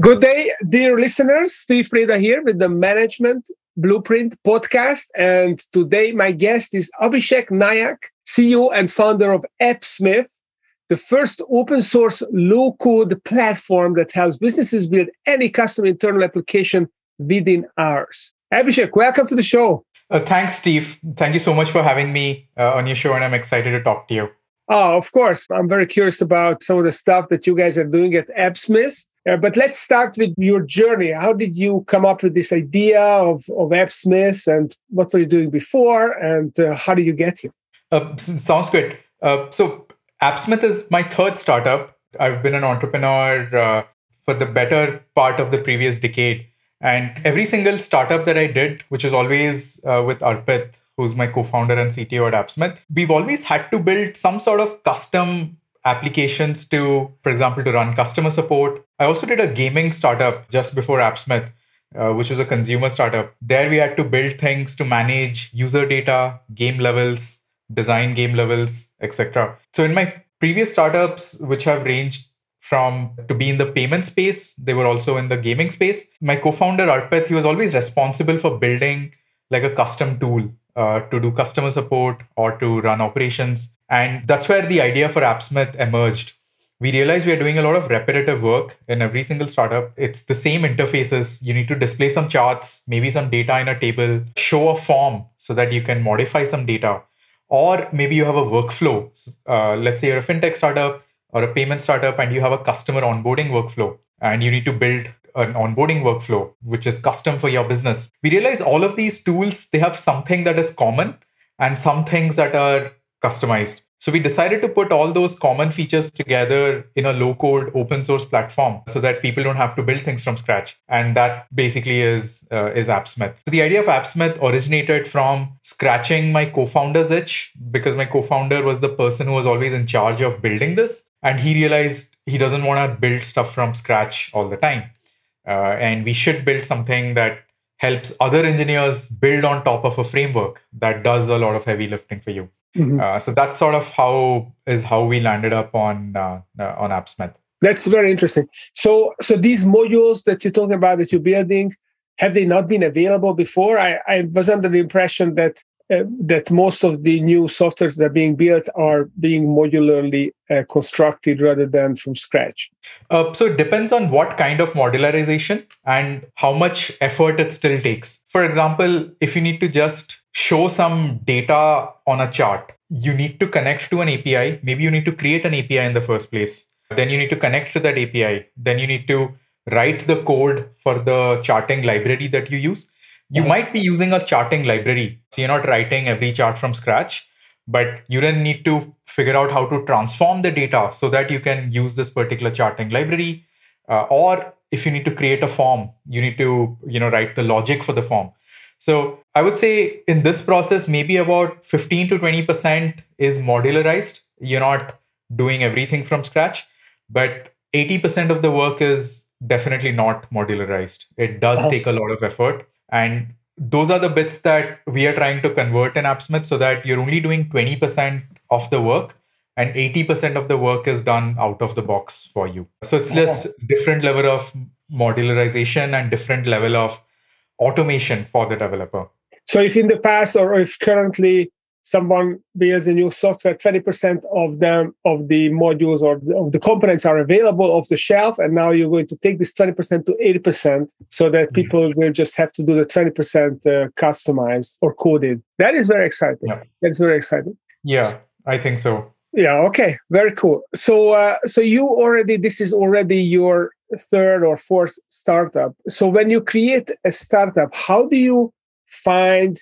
Good day, dear listeners. Steve Preda here with the Management Blueprint podcast. And today, my guest is Abhishek Nayak, CEO and founder of AppSmith, the first open source low code platform that helps businesses build any custom internal application within hours. Abhishek, welcome to the show. Uh, thanks, Steve. Thank you so much for having me uh, on your show, and I'm excited to talk to you. Oh, of course. I'm very curious about some of the stuff that you guys are doing at AppSmith. Uh, but let's start with your journey. How did you come up with this idea of, of AppSmith and what were you doing before and uh, how did you get here? Uh, sounds good. Uh, so, AppSmith is my third startup. I've been an entrepreneur uh, for the better part of the previous decade. And every single startup that I did, which is always uh, with Arpit, who's my co-founder and CTO at AppSmith, we've always had to build some sort of custom applications to, for example, to run customer support. I also did a gaming startup just before AppSmith, uh, which was a consumer startup. There we had to build things to manage user data, game levels, design game levels, etc. So in my previous startups, which have ranged from to be in the payment space. They were also in the gaming space. My co-founder Arpit, he was always responsible for building like a custom tool uh, to do customer support or to run operations. And that's where the idea for AppSmith emerged. We realized we are doing a lot of repetitive work in every single startup. It's the same interfaces. You need to display some charts, maybe some data in a table, show a form so that you can modify some data. Or maybe you have a workflow. Uh, let's say you're a fintech startup, or a payment startup and you have a customer onboarding workflow and you need to build an onboarding workflow which is custom for your business we realize all of these tools they have something that is common and some things that are customized so we decided to put all those common features together in a low code open source platform so that people don't have to build things from scratch. And that basically is uh, is AppSmith. So the idea of AppSmith originated from scratching my co-founder's itch because my co-founder was the person who was always in charge of building this and he realized he doesn't want to build stuff from scratch all the time uh, and we should build something that helps other engineers build on top of a framework that does a lot of heavy lifting for you. Mm-hmm. uh, so that's sort of how is how we landed up on uh, uh on appsmith that's very interesting. So so these modules that you're talking about that you're building have they not been available before? I, I was under the impression that uh, that most of the new softwares that are being built are being modularly uh, constructed rather than from scratch? Uh, so it depends on what kind of modularization and how much effort it still takes. For example, if you need to just show some data on a chart, you need to connect to an API. Maybe you need to create an API in the first place. Then you need to connect to that API. Then you need to write the code for the charting library that you use you might be using a charting library. So you're not writing every chart from scratch, but you then need to figure out how to transform the data so that you can use this particular charting library. Uh, or if you need to create a form, you need to you know write the logic for the form. So I would say in this process, maybe about 15 to 20% is modularized. You're not doing everything from scratch, but 80% of the work is definitely not modularized. It does uh-huh. take a lot of effort. And those are the bits that we are trying to convert in AppSmith so that you're only doing 20% of the work and 80% of the work is done out of the box for you. So it's just different level of modularization and different level of automation for the developer. So if in the past or if currently someone builds a new software 20% of them of the modules or of the components are available off the shelf and now you're going to take this 20% to 80% so that people will just have to do the 20% uh, customized or coded. That is very exciting. Yeah. that's very exciting. Yeah i think so. Yeah okay very cool. So uh, so you already this is already your third or fourth startup. So when you create a startup how do you find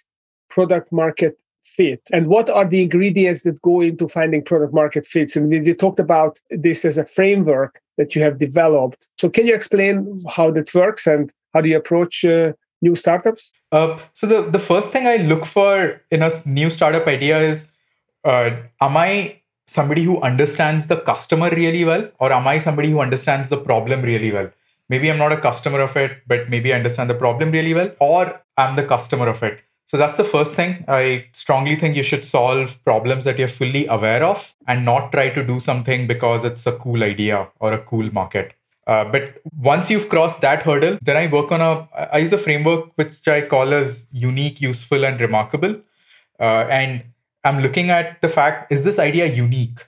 product market fit? And what are the ingredients that go into finding product market fits? And you talked about this as a framework that you have developed. So can you explain how that works and how do you approach uh, new startups? Uh, so the, the first thing i look for in a new startup idea is uh, am i somebody who understands the customer really well or am i somebody who understands the problem really well? Maybe i'm not a customer of it but maybe i understand the problem really well or i'm the customer of it so that's the first thing. I strongly think you should solve problems that you're fully aware of and not try to do something because it's a cool idea or a cool market. Uh, but once you've crossed that hurdle, then I work on a, I use a framework which I call as unique, useful, and remarkable. Uh, and I'm looking at the fact is this idea unique?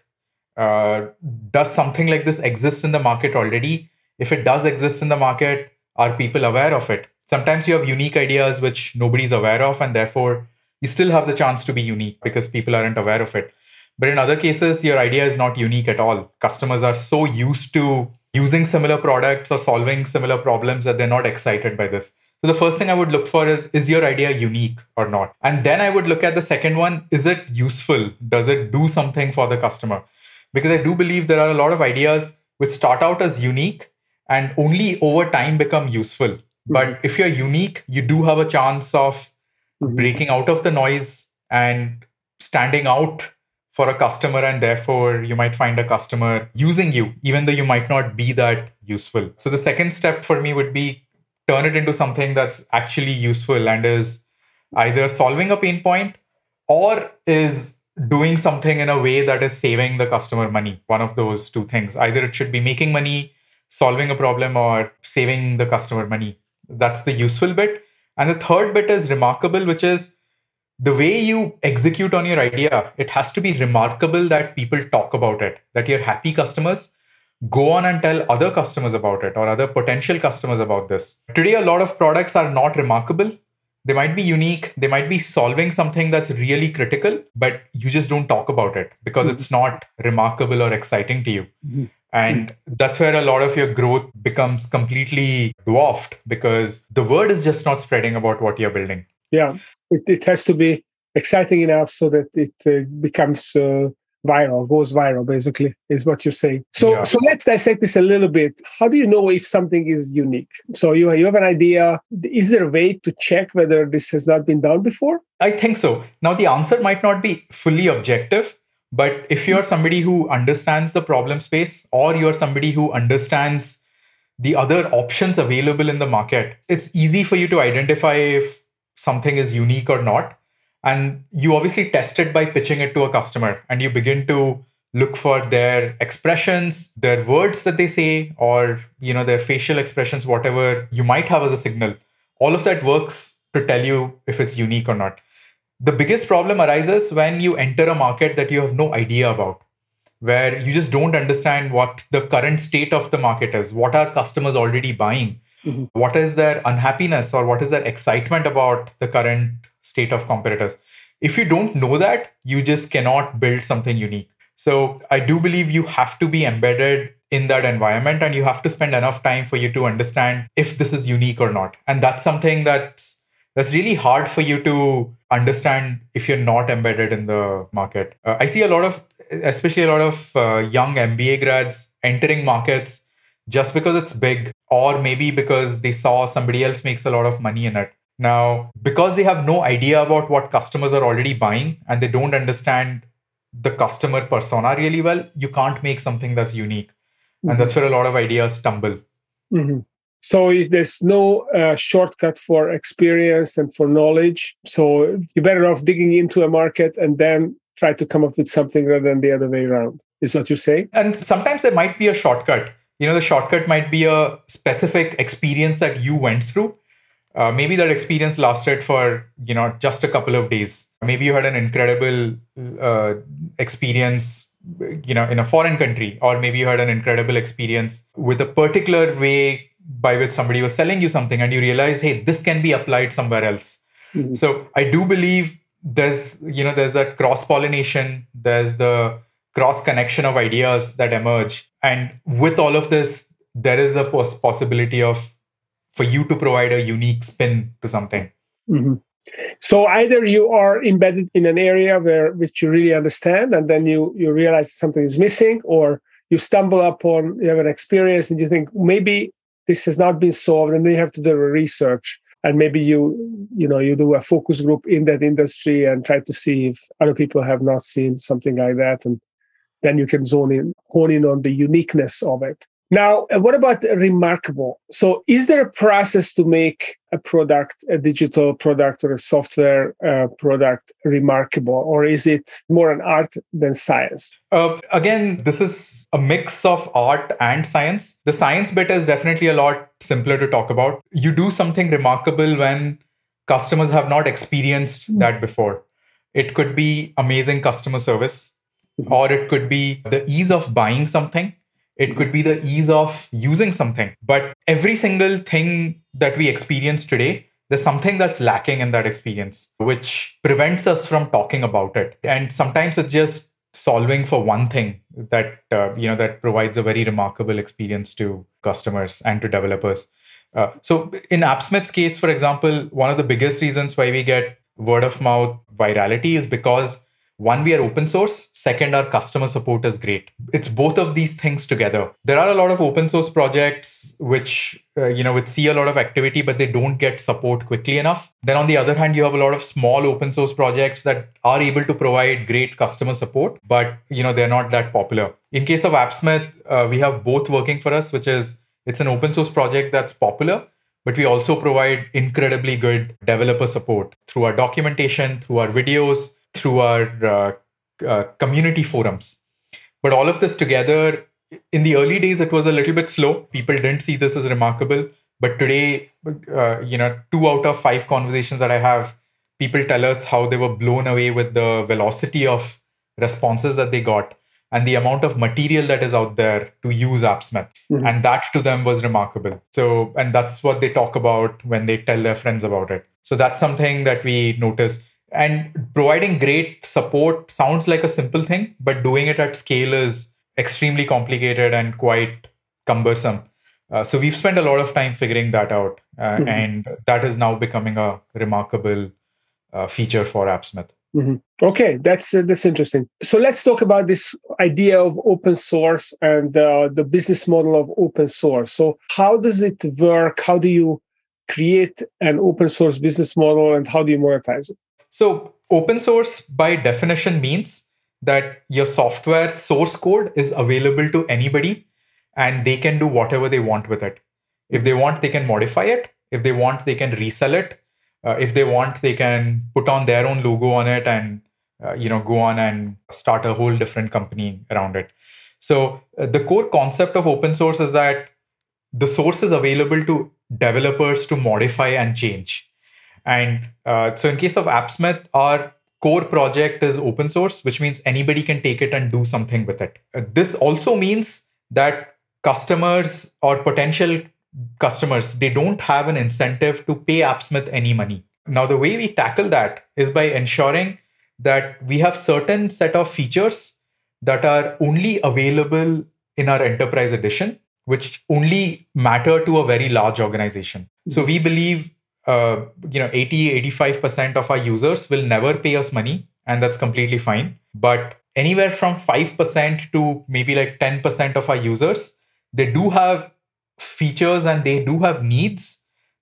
Uh, does something like this exist in the market already? If it does exist in the market, are people aware of it? Sometimes you have unique ideas which nobody's aware of, and therefore you still have the chance to be unique because people aren't aware of it. But in other cases, your idea is not unique at all. Customers are so used to using similar products or solving similar problems that they're not excited by this. So the first thing I would look for is is your idea unique or not? And then I would look at the second one, is it useful? Does it do something for the customer? Because I do believe there are a lot of ideas which start out as unique and only over time become useful. Mm-hmm. But if you're unique, you do have a chance of mm-hmm. breaking out of the noise and standing out for a customer and therefore you might find a customer using you even though you might not be that useful so the second step for me would be turn it into something that's actually useful and is either solving a pain point or is doing something in a way that is saving the customer money one of those two things either it should be making money solving a problem or saving the customer money that's the useful bit and the third bit is remarkable which is the way you execute on your idea, it has to be remarkable that people talk about it, that your happy customers go on and tell other customers about it or other potential customers about this. Today, a lot of products are not remarkable. They might be unique, they might be solving something that's really critical, but you just don't talk about it because mm-hmm. it's not remarkable or exciting to you. Mm-hmm. And that's where a lot of your growth becomes completely dwarfed because the word is just not spreading about what you're building. Yeah. It, it has to be exciting enough so that it uh, becomes uh, viral goes viral basically is what you're saying. So yeah. so let's dissect this a little bit. How do you know if something is unique? So you, you have an idea. Is there a way to check whether this has not been done before? I think so. Now the answer might not be fully objective but if you're somebody who understands the problem space or you're somebody who understands the other options available in the market it's easy for you to identify if something is unique or not. And you obviously test it by pitching it to a customer and you begin to look for their expressions, their words that they say, or you know, their facial expressions, whatever you might have as a signal. All of that works to tell you if it's unique or not. The biggest problem arises when you enter a market that you have no idea about, where you just don't understand what the current state of the market is, what are customers already buying, Mm-hmm. What is their unhappiness or what is their excitement about the current state of competitors? If you don't know that, you just cannot build something unique. So I do believe you have to be embedded in that environment and you have to spend enough time for you to understand if this is unique or not. And that's something that's that's really hard for you to understand if you're not embedded in the market. Uh, I see a lot of, especially a lot of uh, young MBA grads entering markets just because it's big, or maybe because they saw somebody else makes a lot of money in it. Now, because they have no idea about what customers are already buying and they don't understand the customer persona really well, you can't make something that's unique. Mm-hmm. And that's where a lot of ideas stumble. Mm-hmm. So there's no uh, shortcut for experience and for knowledge. So you're better off digging into a market and then try to come up with something rather than the other way around, is what you say? And sometimes there might be a shortcut you know the shortcut might be a specific experience that you went through uh, maybe that experience lasted for you know just a couple of days maybe you had an incredible uh, experience you know in a foreign country or maybe you had an incredible experience with a particular way by which somebody was selling you something and you realize hey this can be applied somewhere else mm-hmm. so i do believe there's you know there's that cross pollination there's the cross connection of ideas that emerge and with all of this there is a pos- possibility of for you to provide a unique spin to something mm-hmm. so either you are embedded in an area where which you really understand and then you you realize something is missing or you stumble upon you have an experience and you think maybe this has not been solved and then you have to do a research and maybe you you know you do a focus group in that industry and try to see if other people have not seen something like that and then you can zone in hone in on the uniqueness of it Now, uh, what about remarkable? So, is there a process to make a product, a digital product or a software uh, product, remarkable, or is it more an art than science? Uh, again, this is a mix of art and science. The science bit is definitely a lot simpler to talk about. You do something remarkable when customers have not experienced mm-hmm. that before. It could be amazing customer service, mm-hmm. or it could be the ease of buying something it could be the ease of using something. But every single thing that we experience today, there's something that's lacking in that experience, which prevents us from talking about it. And sometimes it's just solving for one thing that uh, you know that provides a very remarkable experience to customers and to developers. Uh, so in AppSmith's case, for example, one of the biggest reasons why we get word of mouth virality is because one we are open source. Second our customer support is great. It's both of these things together. There are a lot of open source projects which uh, you know would see a lot of activity but they don't get support quickly enough. Then on the other hand you have a lot of small open source projects that are able to provide great customer support but you know they're not that popular. In case of appsmith uh, we have both working for us which is it's an open source project that's popular but we also provide incredibly good developer support through our documentation through our videos through our uh, uh, community forums. But all of this together, in the early days, it was a little bit slow. People didn't see this as remarkable. But today, uh, you know, two out of five conversations that I have, people tell us how they were blown away with the velocity of responses that they got and the amount of material that is out there to use AppSmith. Mm-hmm. And that to them was remarkable. So, and that's what they talk about when they tell their friends about it. So that's something that we notice. And providing great support sounds like a simple thing, but doing it at scale is extremely complicated and quite cumbersome. Uh, so we've spent a lot of time figuring that out, uh, mm-hmm. and that is now becoming a remarkable uh, feature for AppSmith. Mm-hmm. Okay, that's uh, that's interesting. So let's talk about this idea of open source and uh, the business model of open source. So how does it work? How do you create an open source business model, and how do you monetize it? So, open source by definition means that your software source code is available to anybody and they can do whatever they want with it. If they want, they can modify it. If they want, they can resell it. Uh, if they want, they can put on their own logo on it and uh, you know go on and start a whole different company around it. So uh, the core concept of open source is that the source is available to developers to modify and change. And uh, so, in case of AppSmith, our core project is open source, which means anybody can take it and do something with it. Uh, this also means that customers or potential customers they don't have an incentive to pay AppSmith any money. Now, the way we tackle that is by ensuring that we have certain set of features that are only available in our enterprise edition which only matter to a very large organization so we believe uh, you know 80 85% of our users will never pay us money and that's completely fine. But anywhere from 5% to maybe like 10% of our users they do have features and they do have needs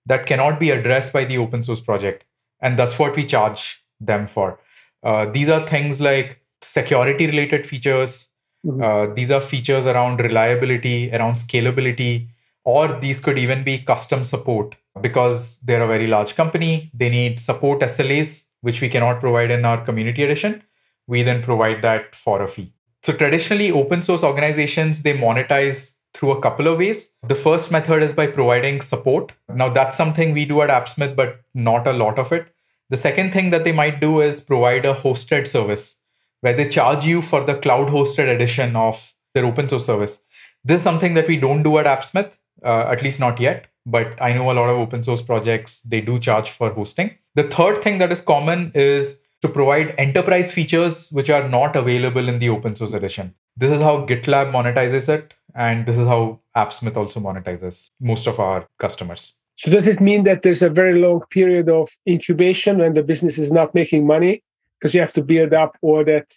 that cannot be addressed by the open source project. And that's what we charge them for. Uh, these are things like security related features. Mm-hmm. uh, these are features around reliability around scalability or these could even be custom support because they're a very large company. They need support SLAs, which we cannot provide in our community edition. We then provide that for a fee. So traditionally, open source organizations, they monetize through a couple of ways. The first method is by providing support. Now, that's something we do at AppSmith, but not a lot of it. The second thing that they might do is provide a hosted service where they charge you for the cloud hosted edition of their open source service. This is something that we don't do at AppSmith, uh, at least not yet but I know a lot of open source projects, they do charge for hosting. The third thing that is common is to provide enterprise features which are not available in the open source edition. This is how GitLab monetizes it, and this is how AppSmith also monetizes most of our customers. So, does it mean that there's a very long period of incubation when the business is not making money because you have to build up all that,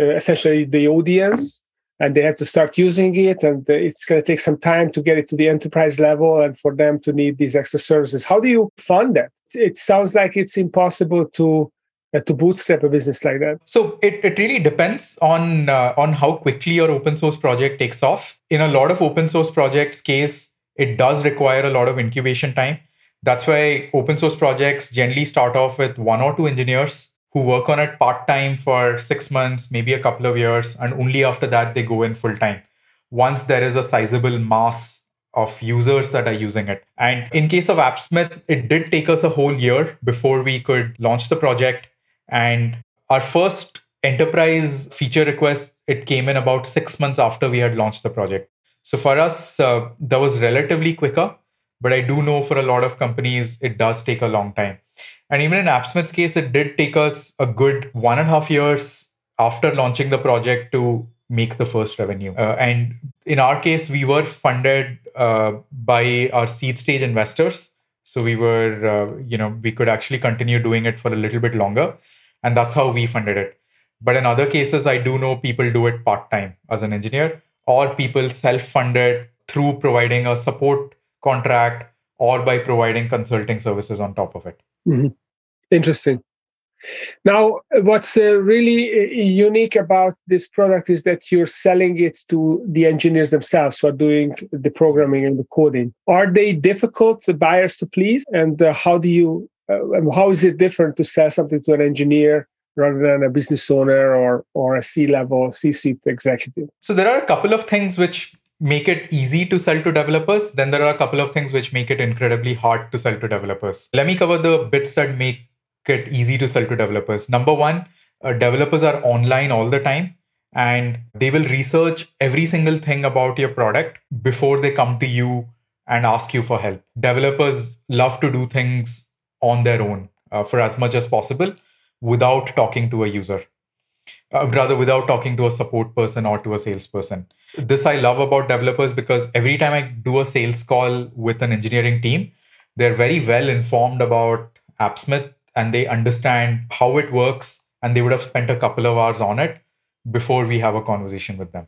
uh, essentially the audience? And they have to start using it and it's going to take some time to get it to the enterprise level and for them to need these extra services how do you fund that it sounds like it's impossible to uh, to bootstrap a business like that? So it, it really depends on uh, on how quickly your open source project takes off. In a lot of open source projects case, it does require a lot of incubation time. That's why open source projects generally start off with one or two engineers who work on it part time for six months, maybe a couple of years, and only after that they go in full time. Once there is a sizable mass of users that are using it. And in case of AppSmith, it did take us a whole year before we could launch the project. And our first enterprise feature request, it came in about six months after we had launched the project. So for us, uh, that was relatively quicker. But I do know for a lot of companies, it does take a long time. And even in AppSmith's case, it did take us a good one and a half years after launching the project to make the first revenue. Uh, and in our case, we were funded uh, by our seed stage investors. So we were, uh, you know, we could actually continue doing it for a little bit longer. And that's how we funded it. But in other cases, I do know people do it part time as an engineer, or people self funded through providing a support contract or by providing consulting services on top of it. Mm-hmm. Interesting. Now, what's uh, really uh, unique about this product is that you're selling it to the engineers themselves who are doing the programming and the coding. Are they difficult buyers to please? And uh, how do you, uh, how is it different to sell something to an engineer rather than a business owner or or a C-level C-suite executive? So there are a couple of things which make it easy to sell to developers. Then there are a couple of things which make it incredibly hard to sell to developers. Let me cover the bits that make it easy to sell to developers. Number one, uh, developers are online all the time and they will research every single thing about your product before they come to you and ask you for help. Developers love to do things on their own uh, for as much as possible without talking to a user. Uh, rather without talking to a support person or to a salesperson. This I love about developers because every time I do a sales call with an engineering team, they're very well informed about AppSmith and they understand how it works and they would have spent a couple of hours on it before we have a conversation with them.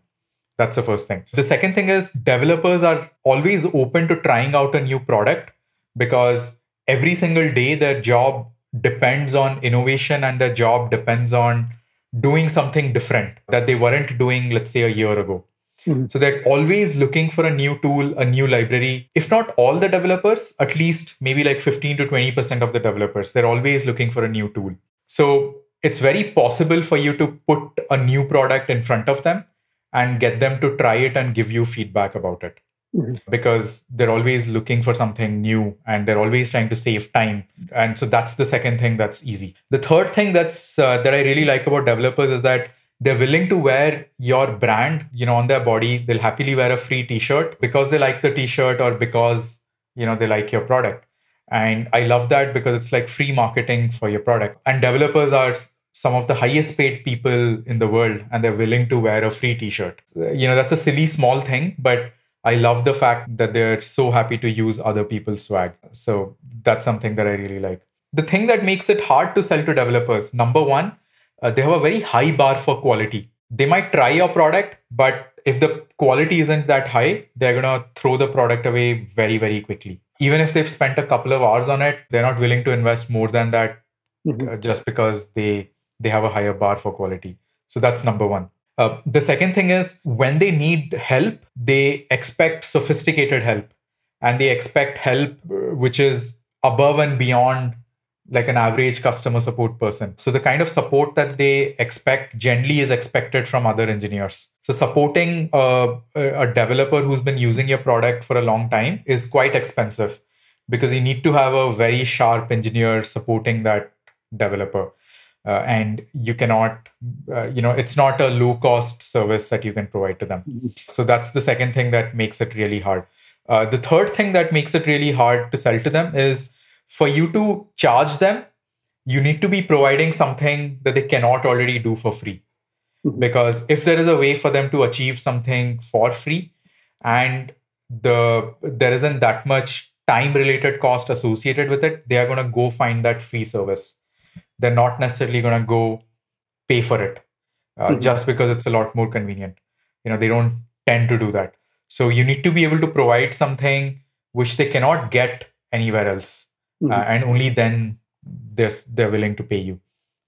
That's the first thing. The second thing is developers are always open to trying out a new product because every single day their job depends on innovation and their job depends on doing something different that they weren't doing, let's say, a year ago. Mm-hmm. So they're always looking for a new tool, a new library. If not all the developers, at least maybe like 15 to 20% of the developers, they're always looking for a new tool. So it's very possible for you to put a new product in front of them and get them to try it and give you feedback about it. Mm-hmm. Because they're always looking for something new and they're always trying to save time. And so that's the second thing that's easy. The third thing that's uh, that I really like about developers is that they're willing to wear your brand you know on their body. They'll happily wear a free t-shirt because they like the t-shirt or because you know they like your product. And i love that because it's like free marketing for your product. And developers are some of the highest paid people in the world and they're willing to wear a free t-shirt. You know that's a silly small thing but i love the fact that they're so happy to use other people's swag. So that's something that i really like. The thing that makes it hard to sell to developers number one uh, they have a very high bar for quality. They might try your product, but if the quality isn't that high, they're going to throw the product away very, very quickly. Even if they've spent a couple of hours on it, they're not willing to invest more than that mm-hmm. uh, just because they they have a higher bar for quality. So that's number one. Uh, the second thing is when they need help, they expect sophisticated help and they expect help uh, which is above and beyond like an average customer support person. So the kind of support that they expect generally is expected from other engineers. So supporting a, a developer who's been using your product for a long time is quite expensive because you need to have a very sharp engineer supporting that developer. Uh, and you cannot, uh, you know, it's not a low cost service that you can provide to them. Mm-hmm. So that's the second thing that makes it really hard. Uh, the third thing that makes it really hard to sell to them is for you to charge them, you need to be providing something that they cannot already do for free. Mm-hmm. Because if there is a way for them to achieve something for free and the there isn't that much time related cost associated with it, they are going to go find that free service. They're not necessarily going to go pay for it uh, mm-hmm. just because it's a lot more convenient. You know, they don't tend to do that. So you need to be able to provide something which they cannot get anywhere else mm-hmm. uh, and only then they're they're willing to pay you.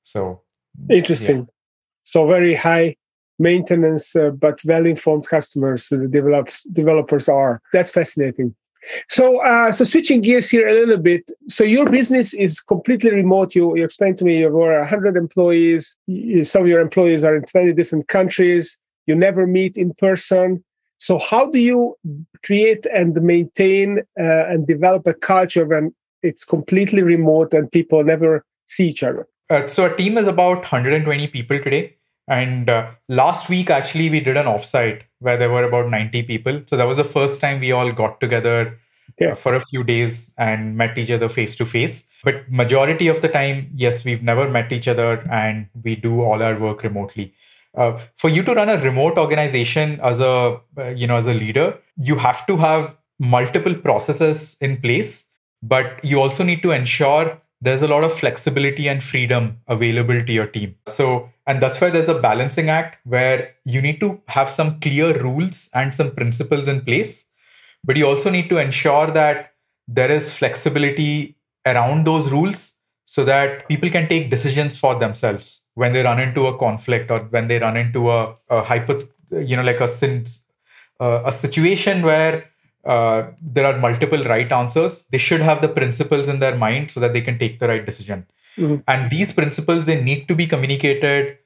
So interesting. Yeah. So very high maintenance, uh, but well-informed customers the develops, developers are. That's fascinating. So, uh, so switching gears here a little bit. So, your business is completely remote. You, you explained to me you have over 100 employees. You, some of your employees are in 20 different countries. You never meet in person. So, how do you create and maintain uh, and develop a culture when it's completely remote and people never see each other? Uh, so, our team is about 120 people today. And uh, last week, actually, we did an offsite where there were about 90 people. So that was the first time we all got together uh, for a few days and met each other face to face. But majority of the time, yes, we've never met each other and we do all our work remotely. Uh, for you to run a remote organization as a uh, you know as a leader, you have to have multiple processes in place, but you also need to ensure there's a lot of flexibility and freedom available to your team. So, and that's why there's a balancing act where you need to have some clear rules and some principles in place, but you also need to ensure that there is flexibility around those rules so that people can take decisions for themselves when they run into a conflict or when they run into a, a you know, like a, uh, a situation where uh, there are multiple right answers. They should have the principles in their mind so that they can take the right decision. Mm-hmm. and these principles they need to be communicated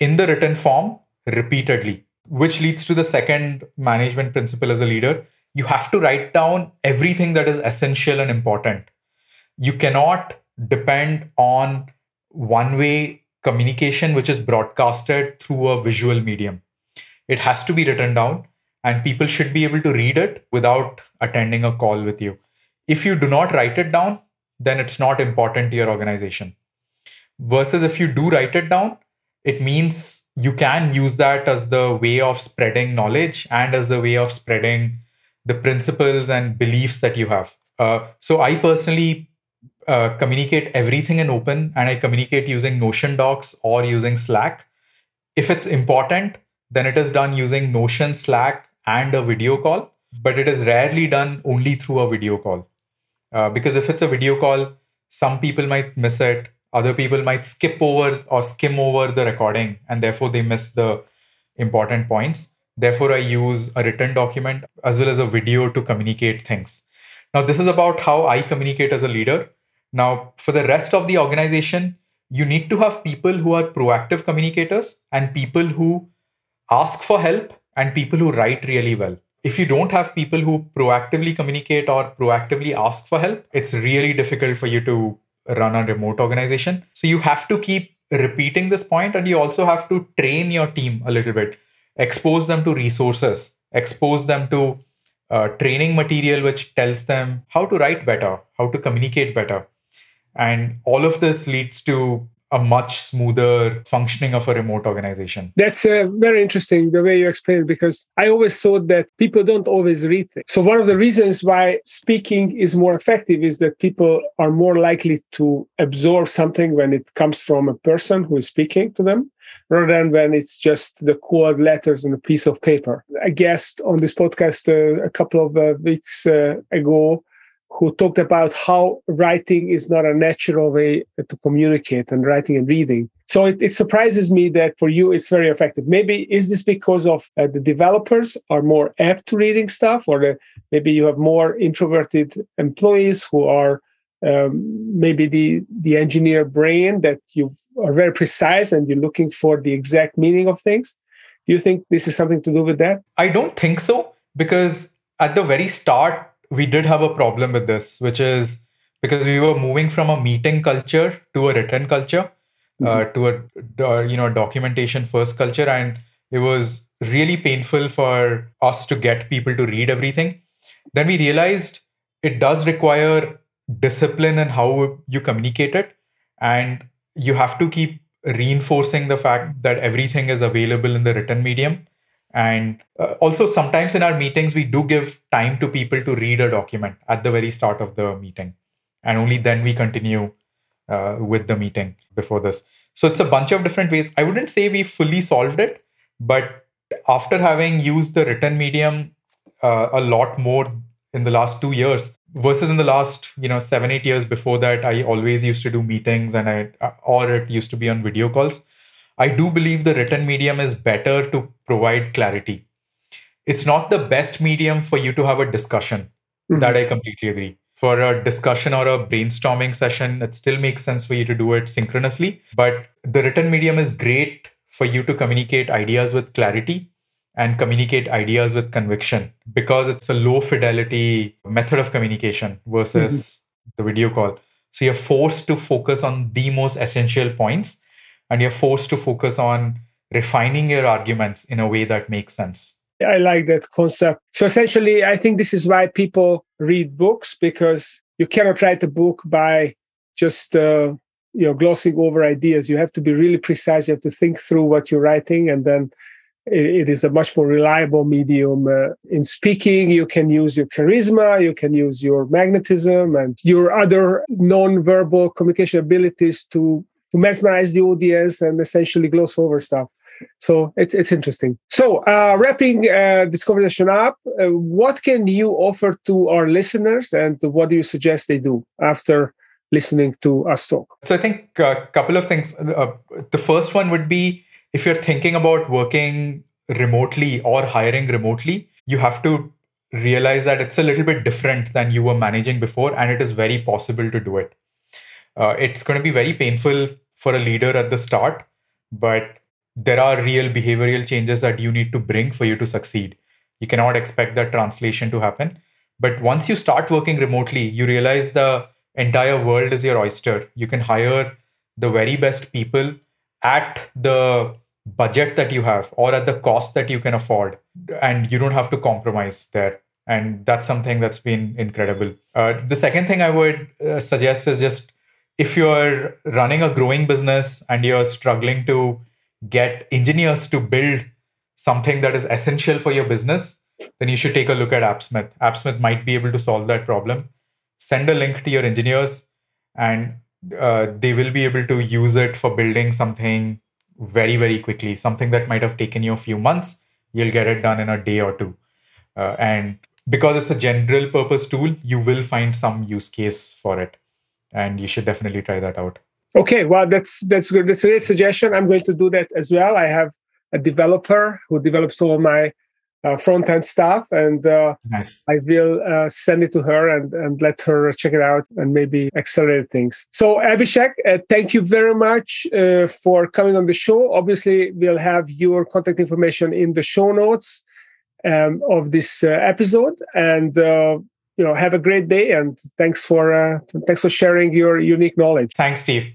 in the written form repeatedly which leads to the second management principle as a leader. You have to write down everything that is essential and important. You cannot depend on one way communication which is broadcasted through a visual medium. It has to be written down and people should be able to read it without attending a call with you. If you do not write it down, then it's not important to your organization. Versus if you do write it down, it means you can use that as the way of spreading knowledge and as the way of spreading the principles and beliefs that you have. Uh, so I personally uh, communicate everything in open and I communicate using Notion docs or using Slack. If it's important, then it is done using Notion, Slack, and a video call, but it is rarely done only through a video call. Uh, because if it's a video call, some people might miss it, other people might skip over or skim over the recording, and therefore they miss the important points. Therefore, I use a written document as well as a video to communicate things. Now, this is about how I communicate as a leader. Now, for the rest of the organization, you need to have people who are proactive communicators and people who ask for help and people who write really well. If you don't have people who proactively communicate or proactively ask for help, it's really difficult for you to run a remote organization. So you have to keep repeating this point and you also have to train your team a little bit, expose them to resources, expose them to uh, training material which tells them how to write better, how to communicate better. And all of this leads to a much smoother functioning of a remote organization. That's uh, very interesting the way you explain it because I always thought that people don't always read things. So one of the reasons why speaking is more effective is that people are more likely to absorb something when it comes from a person who is speaking to them rather than when it's just the cold letters on a piece of paper. A guest on this podcast uh, a couple of uh, weeks uh, ago who talked about how writing is not a natural way to communicate and writing and reading. So it, it surprises me that for you it's very effective. Maybe is this because of uh, the developers are more apt to reading stuff, or the, maybe you have more introverted employees who are um, maybe the the engineer brain that you are very precise and you're looking for the exact meaning of things. Do you think this is something to do with that? I don't think so because at the very start we did have a problem with this, which is because we were moving from a meeting culture to a written culture, uh, mm-hmm. uh, to a uh, you know documentation first culture, and it was really painful for us to get people to read everything. Then we realized it does require discipline and how you communicate it, and you have to keep reinforcing the fact that everything is available in the written medium and uh, also, sometimes in our meetings, we do give time to people to read a document at the very start of the meeting. And only then we continue uh, with the meeting before this. So it's a bunch of different ways. I wouldn't say we fully solved it, but after having used the written medium uh, a lot more in the last two years, versus in the last you know seven eight years before that i always used to do meetings and i or it used to be on video calls i do believe the written medium is better to provide clarity it's not the best medium for you to have a discussion mm-hmm. that i completely agree for a discussion or a brainstorming session it still makes sense for you to do it synchronously but the written medium is great for you to communicate ideas with clarity and communicate ideas with conviction because it's a low fidelity method of communication versus mm-hmm. the video call. So you're forced to focus on the most essential points and you're forced to focus on refining your arguments in a way that makes sense. I like that concept. So essentially, I think this is why people read books because you cannot write a book by just uh, you know glossing over ideas. You have to be really precise. You have to think through what you're writing and then it is a much more reliable medium uh, in speaking you can use your charisma you can use your magnetism and your other non-verbal communication abilities to to mesmerize the audience and essentially gloss over stuff. So it's it's interesting. So uh, wrapping uh, this conversation up uh, what can you offer to our listeners and what do you suggest they do after listening to us talk? So i think a couple of things. Uh, the first one would be if you're thinking about working remotely or hiring remotely, you have to realize that it's a little bit different than you were managing before, and it is very possible to do it. Uh, it's going to be very painful for a leader at the start, but there are real behavioral changes that you need to bring for you to succeed. You cannot expect that translation to happen. But once you start working remotely, you realize the entire world is your oyster. You can hire the very best people at the budget that you have or at the cost that you can afford and you don't have to compromise there and that's something that's been incredible uh, the second thing i would uh, suggest is just if you're running a growing business and you're struggling to get engineers to build something that is essential for your business then you should take a look at appsmith. Appsmith might be able to solve that problem. Send a link to your engineers and uh, they will be able to use it for building something very very quickly something that might have taken you a few months. You'll get it done in a day or two. Uh, and because it's a general purpose tool you will find some use case for it and you should definitely try that out okay well that's that's good that's a great suggestion i'm going to do that as well i have a developer who develops all my uh, front end stuff, and uh, nice. I will uh, send it to her and, and let her check it out and maybe accelerate things. So, Abhishek, uh, thank you very much uh, for coming on the show. Obviously, we'll have your contact information in the show notes um, of this uh, episode, and you know, have a great day. And thanks for uh, thanks for sharing your unique knowledge. Thanks, Steve.